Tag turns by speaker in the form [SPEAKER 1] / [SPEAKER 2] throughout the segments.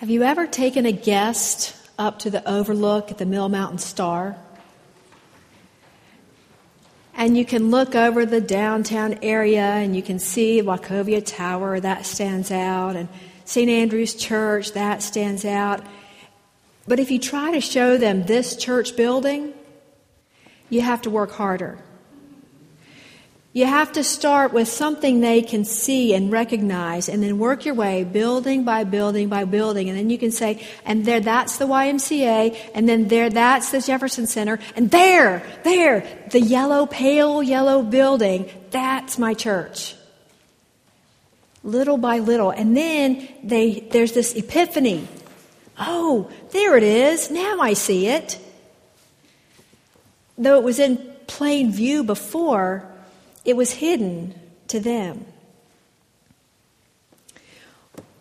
[SPEAKER 1] Have you ever taken a guest up to the overlook at the Mill Mountain Star? And you can look over the downtown area and you can see Wachovia Tower, that stands out, and St. Andrew's Church, that stands out. But if you try to show them this church building, you have to work harder. You have to start with something they can see and recognize and then work your way building by building by building. And then you can say, and there, that's the YMCA, and then there, that's the Jefferson Center, and there, there, the yellow, pale yellow building, that's my church. Little by little. And then they, there's this epiphany. Oh, there it is. Now I see it. Though it was in plain view before, it was hidden to them.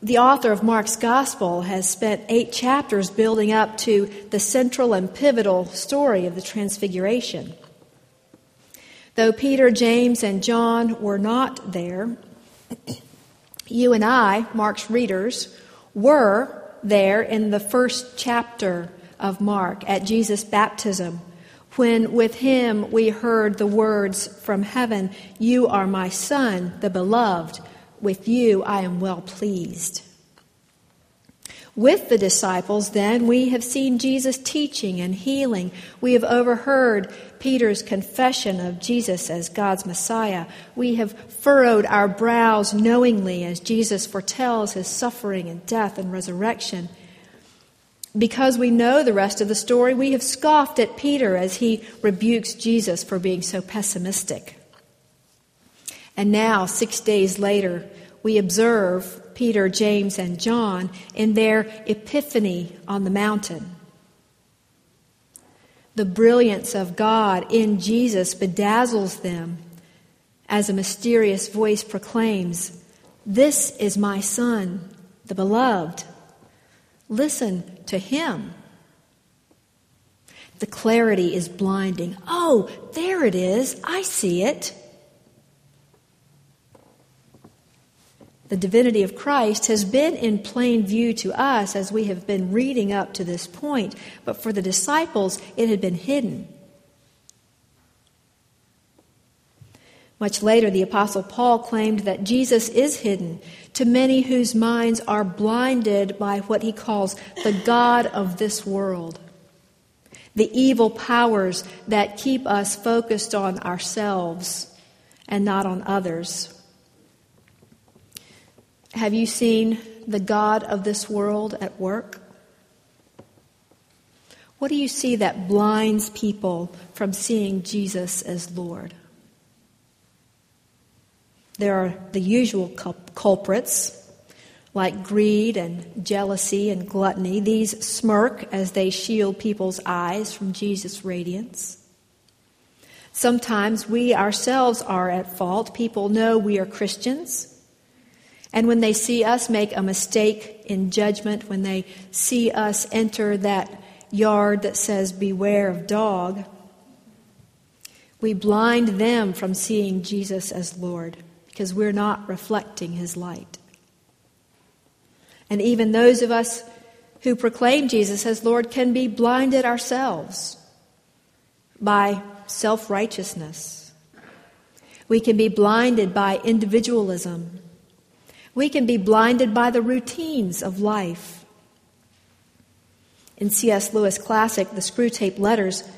[SPEAKER 1] The author of Mark's Gospel has spent eight chapters building up to the central and pivotal story of the Transfiguration. Though Peter, James, and John were not there, you and I, Mark's readers, were there in the first chapter of Mark at Jesus' baptism when with him we heard the words from heaven You are my Son, the beloved. With you I am well pleased. With the disciples, then, we have seen Jesus teaching and healing. We have overheard Peter's confession of Jesus as God's Messiah. We have furrowed our brows knowingly as Jesus foretells his suffering and death and resurrection. Because we know the rest of the story, we have scoffed at Peter as he rebukes Jesus for being so pessimistic. And now, six days later, we observe Peter, James, and John in their epiphany on the mountain. The brilliance of God in Jesus bedazzles them as a mysterious voice proclaims, This is my Son, the beloved. Listen to Him. The clarity is blinding. Oh, there it is. I see it. The divinity of Christ has been in plain view to us as we have been reading up to this point, but for the disciples, it had been hidden. Much later, the Apostle Paul claimed that Jesus is hidden to many whose minds are blinded by what he calls the God of this world, the evil powers that keep us focused on ourselves and not on others. Have you seen the God of this world at work? What do you see that blinds people from seeing Jesus as Lord? There are the usual culprits, like greed and jealousy and gluttony. These smirk as they shield people's eyes from Jesus' radiance. Sometimes we ourselves are at fault. People know we are Christians. And when they see us make a mistake in judgment, when they see us enter that yard that says, Beware of dog, we blind them from seeing Jesus as Lord because we're not reflecting his light. And even those of us who proclaim Jesus as Lord can be blinded ourselves by self righteousness. We can be blinded by individualism. We can be blinded by the routines of life. In C.S. Lewis' classic, The Screwtape Letters,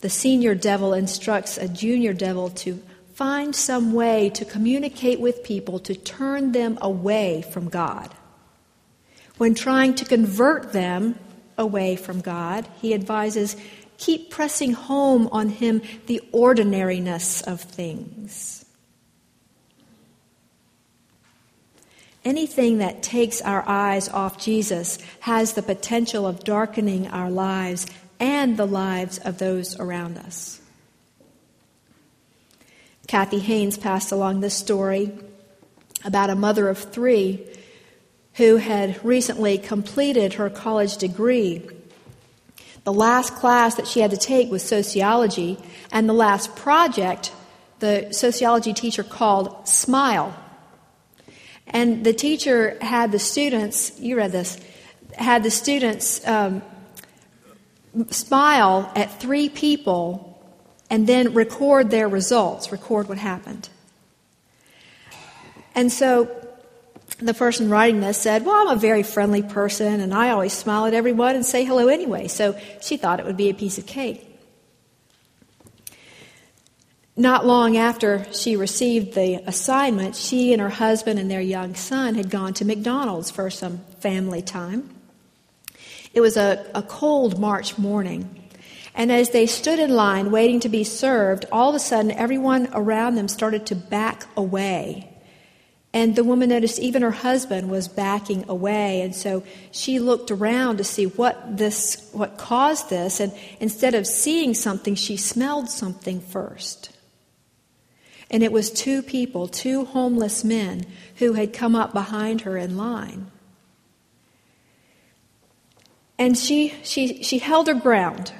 [SPEAKER 1] the senior devil instructs a junior devil to find some way to communicate with people to turn them away from God. When trying to convert them away from God, he advises keep pressing home on him the ordinariness of things. Anything that takes our eyes off Jesus has the potential of darkening our lives and the lives of those around us. Kathy Haynes passed along this story about a mother of three who had recently completed her college degree. The last class that she had to take was sociology, and the last project the sociology teacher called Smile. And the teacher had the students, you read this, had the students um, smile at three people and then record their results, record what happened. And so the person writing this said, Well, I'm a very friendly person and I always smile at everyone and say hello anyway. So she thought it would be a piece of cake. Not long after she received the assignment, she and her husband and their young son had gone to McDonald's for some family time. It was a, a cold March morning. And as they stood in line waiting to be served, all of a sudden everyone around them started to back away. And the woman noticed even her husband was backing away. And so she looked around to see what this, what caused this. And instead of seeing something, she smelled something first. And it was two people, two homeless men, who had come up behind her in line. And she, she, she held her ground.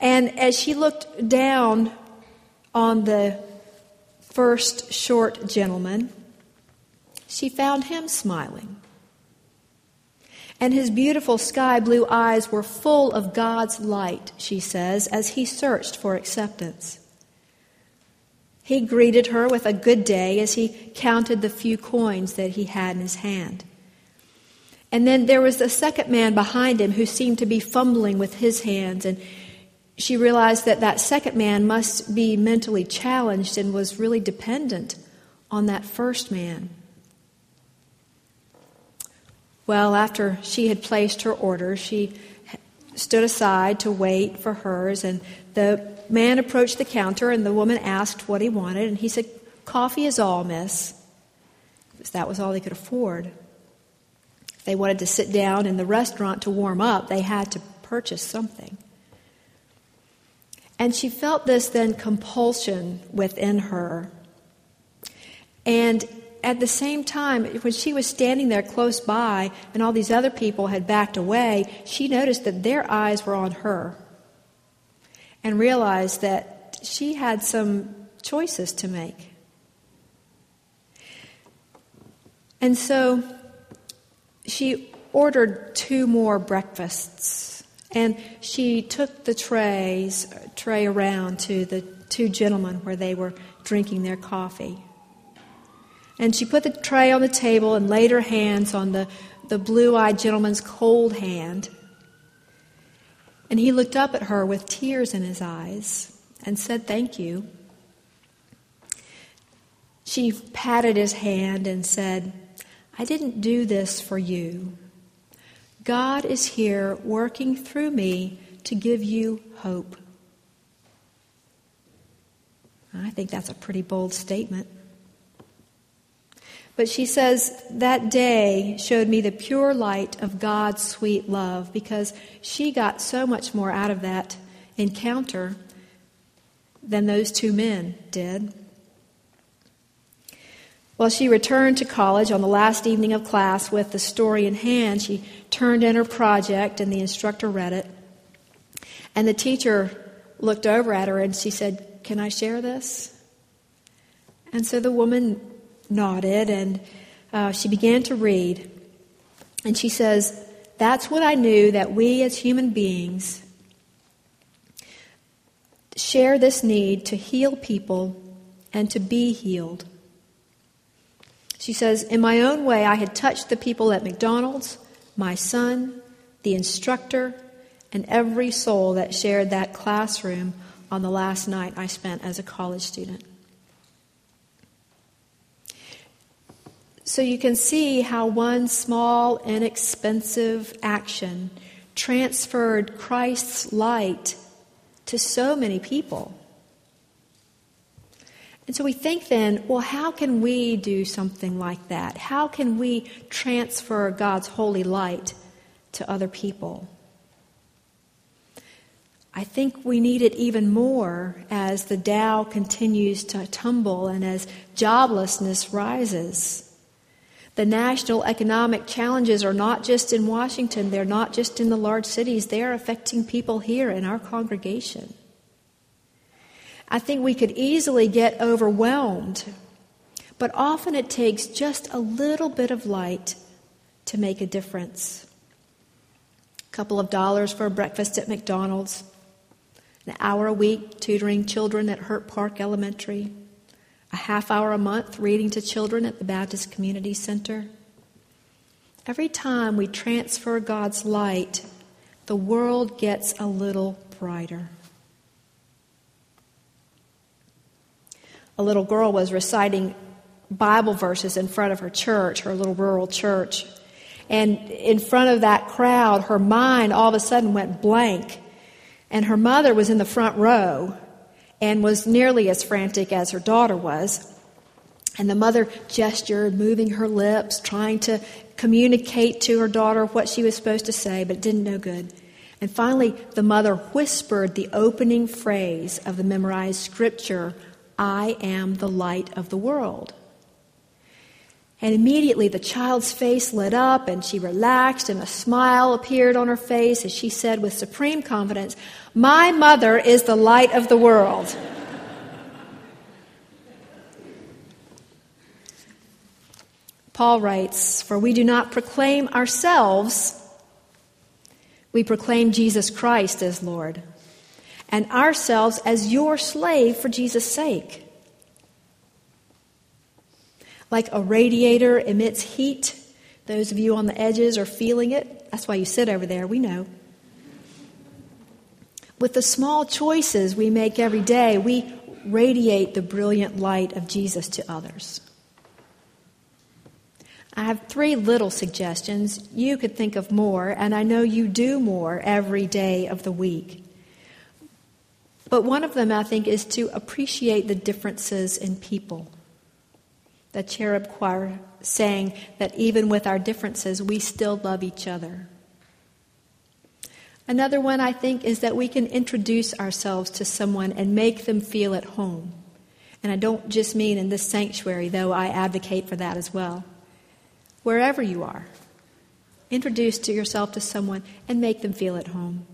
[SPEAKER 1] And as she looked down on the first short gentleman, she found him smiling. And his beautiful sky blue eyes were full of God's light, she says, as he searched for acceptance. He greeted her with a good day as he counted the few coins that he had in his hand. And then there was the second man behind him who seemed to be fumbling with his hands. And she realized that that second man must be mentally challenged and was really dependent on that first man. Well, after she had placed her order, she stood aside to wait for hers, and the man approached the counter, and the woman asked what he wanted, and he said, Coffee is all, miss. Because that was all they could afford. If they wanted to sit down in the restaurant to warm up, they had to purchase something. And she felt this then compulsion within her. And at the same time, when she was standing there close by and all these other people had backed away, she noticed that their eyes were on her and realized that she had some choices to make. And so she ordered two more breakfasts. And she took the trays, tray around to the two gentlemen where they were drinking their coffee. And she put the tray on the table and laid her hands on the, the blue eyed gentleman's cold hand. And he looked up at her with tears in his eyes and said, Thank you. She patted his hand and said, I didn't do this for you. God is here working through me to give you hope. I think that's a pretty bold statement. But she says, that day showed me the pure light of God's sweet love because she got so much more out of that encounter than those two men did. Well, she returned to college on the last evening of class with the story in hand. She turned in her project, and the instructor read it. And the teacher looked over at her and she said, Can I share this? And so the woman nodded and uh, she began to read. And she says, That's what I knew that we as human beings share this need to heal people and to be healed. She says, In my own way, I had touched the people at McDonald's, my son, the instructor, and every soul that shared that classroom on the last night I spent as a college student. So you can see how one small, inexpensive action transferred Christ's light to so many people. And so we think then, well, how can we do something like that? How can we transfer God's holy light to other people? I think we need it even more as the Dow continues to tumble and as joblessness rises. The national economic challenges are not just in Washington, they're not just in the large cities, they are affecting people here in our congregation. I think we could easily get overwhelmed. But often it takes just a little bit of light to make a difference. A couple of dollars for a breakfast at McDonald's, an hour a week tutoring children at Hurt Park Elementary, a half hour a month reading to children at the Baptist Community Center. Every time we transfer God's light, the world gets a little brighter. A little girl was reciting Bible verses in front of her church, her little rural church. And in front of that crowd, her mind all of a sudden went blank. And her mother was in the front row and was nearly as frantic as her daughter was. And the mother gestured, moving her lips, trying to communicate to her daughter what she was supposed to say, but it didn't no good. And finally, the mother whispered the opening phrase of the memorized scripture I am the light of the world. And immediately the child's face lit up and she relaxed, and a smile appeared on her face as she said with supreme confidence, My mother is the light of the world. Paul writes, For we do not proclaim ourselves, we proclaim Jesus Christ as Lord, and ourselves as your slave for Jesus' sake. Like a radiator emits heat, those of you on the edges are feeling it. That's why you sit over there, we know. With the small choices we make every day, we radiate the brilliant light of Jesus to others. I have three little suggestions. You could think of more, and I know you do more every day of the week. But one of them, I think, is to appreciate the differences in people. The cherub choir saying that even with our differences, we still love each other. Another one, I think, is that we can introduce ourselves to someone and make them feel at home. And I don't just mean in this sanctuary, though I advocate for that as well wherever you are. Introduce to yourself to someone and make them feel at home.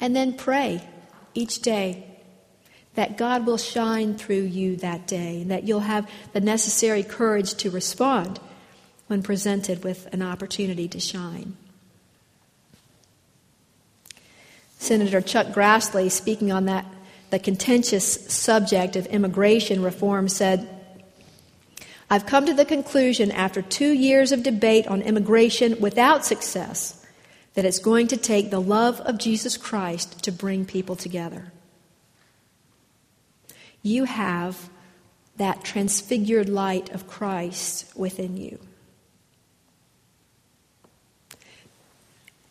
[SPEAKER 1] And then pray each day that God will shine through you that day, and that you'll have the necessary courage to respond when presented with an opportunity to shine. Senator Chuck Grassley, speaking on that the contentious subject of immigration reform, said, I've come to the conclusion after two years of debate on immigration without success that it's going to take the love of Jesus Christ to bring people together. You have that transfigured light of Christ within you.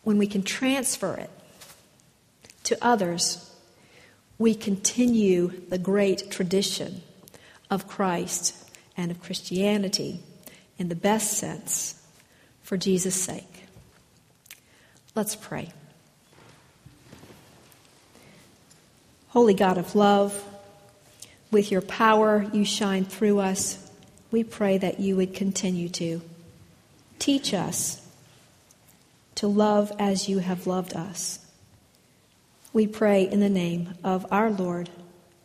[SPEAKER 1] When we can transfer it to others, we continue the great tradition of Christ and of Christianity in the best sense for Jesus' sake. Let's pray. Holy God of love, with your power you shine through us. We pray that you would continue to teach us to love as you have loved us. We pray in the name of our Lord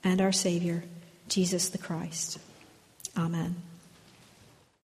[SPEAKER 1] and our Savior, Jesus the Christ. Amen.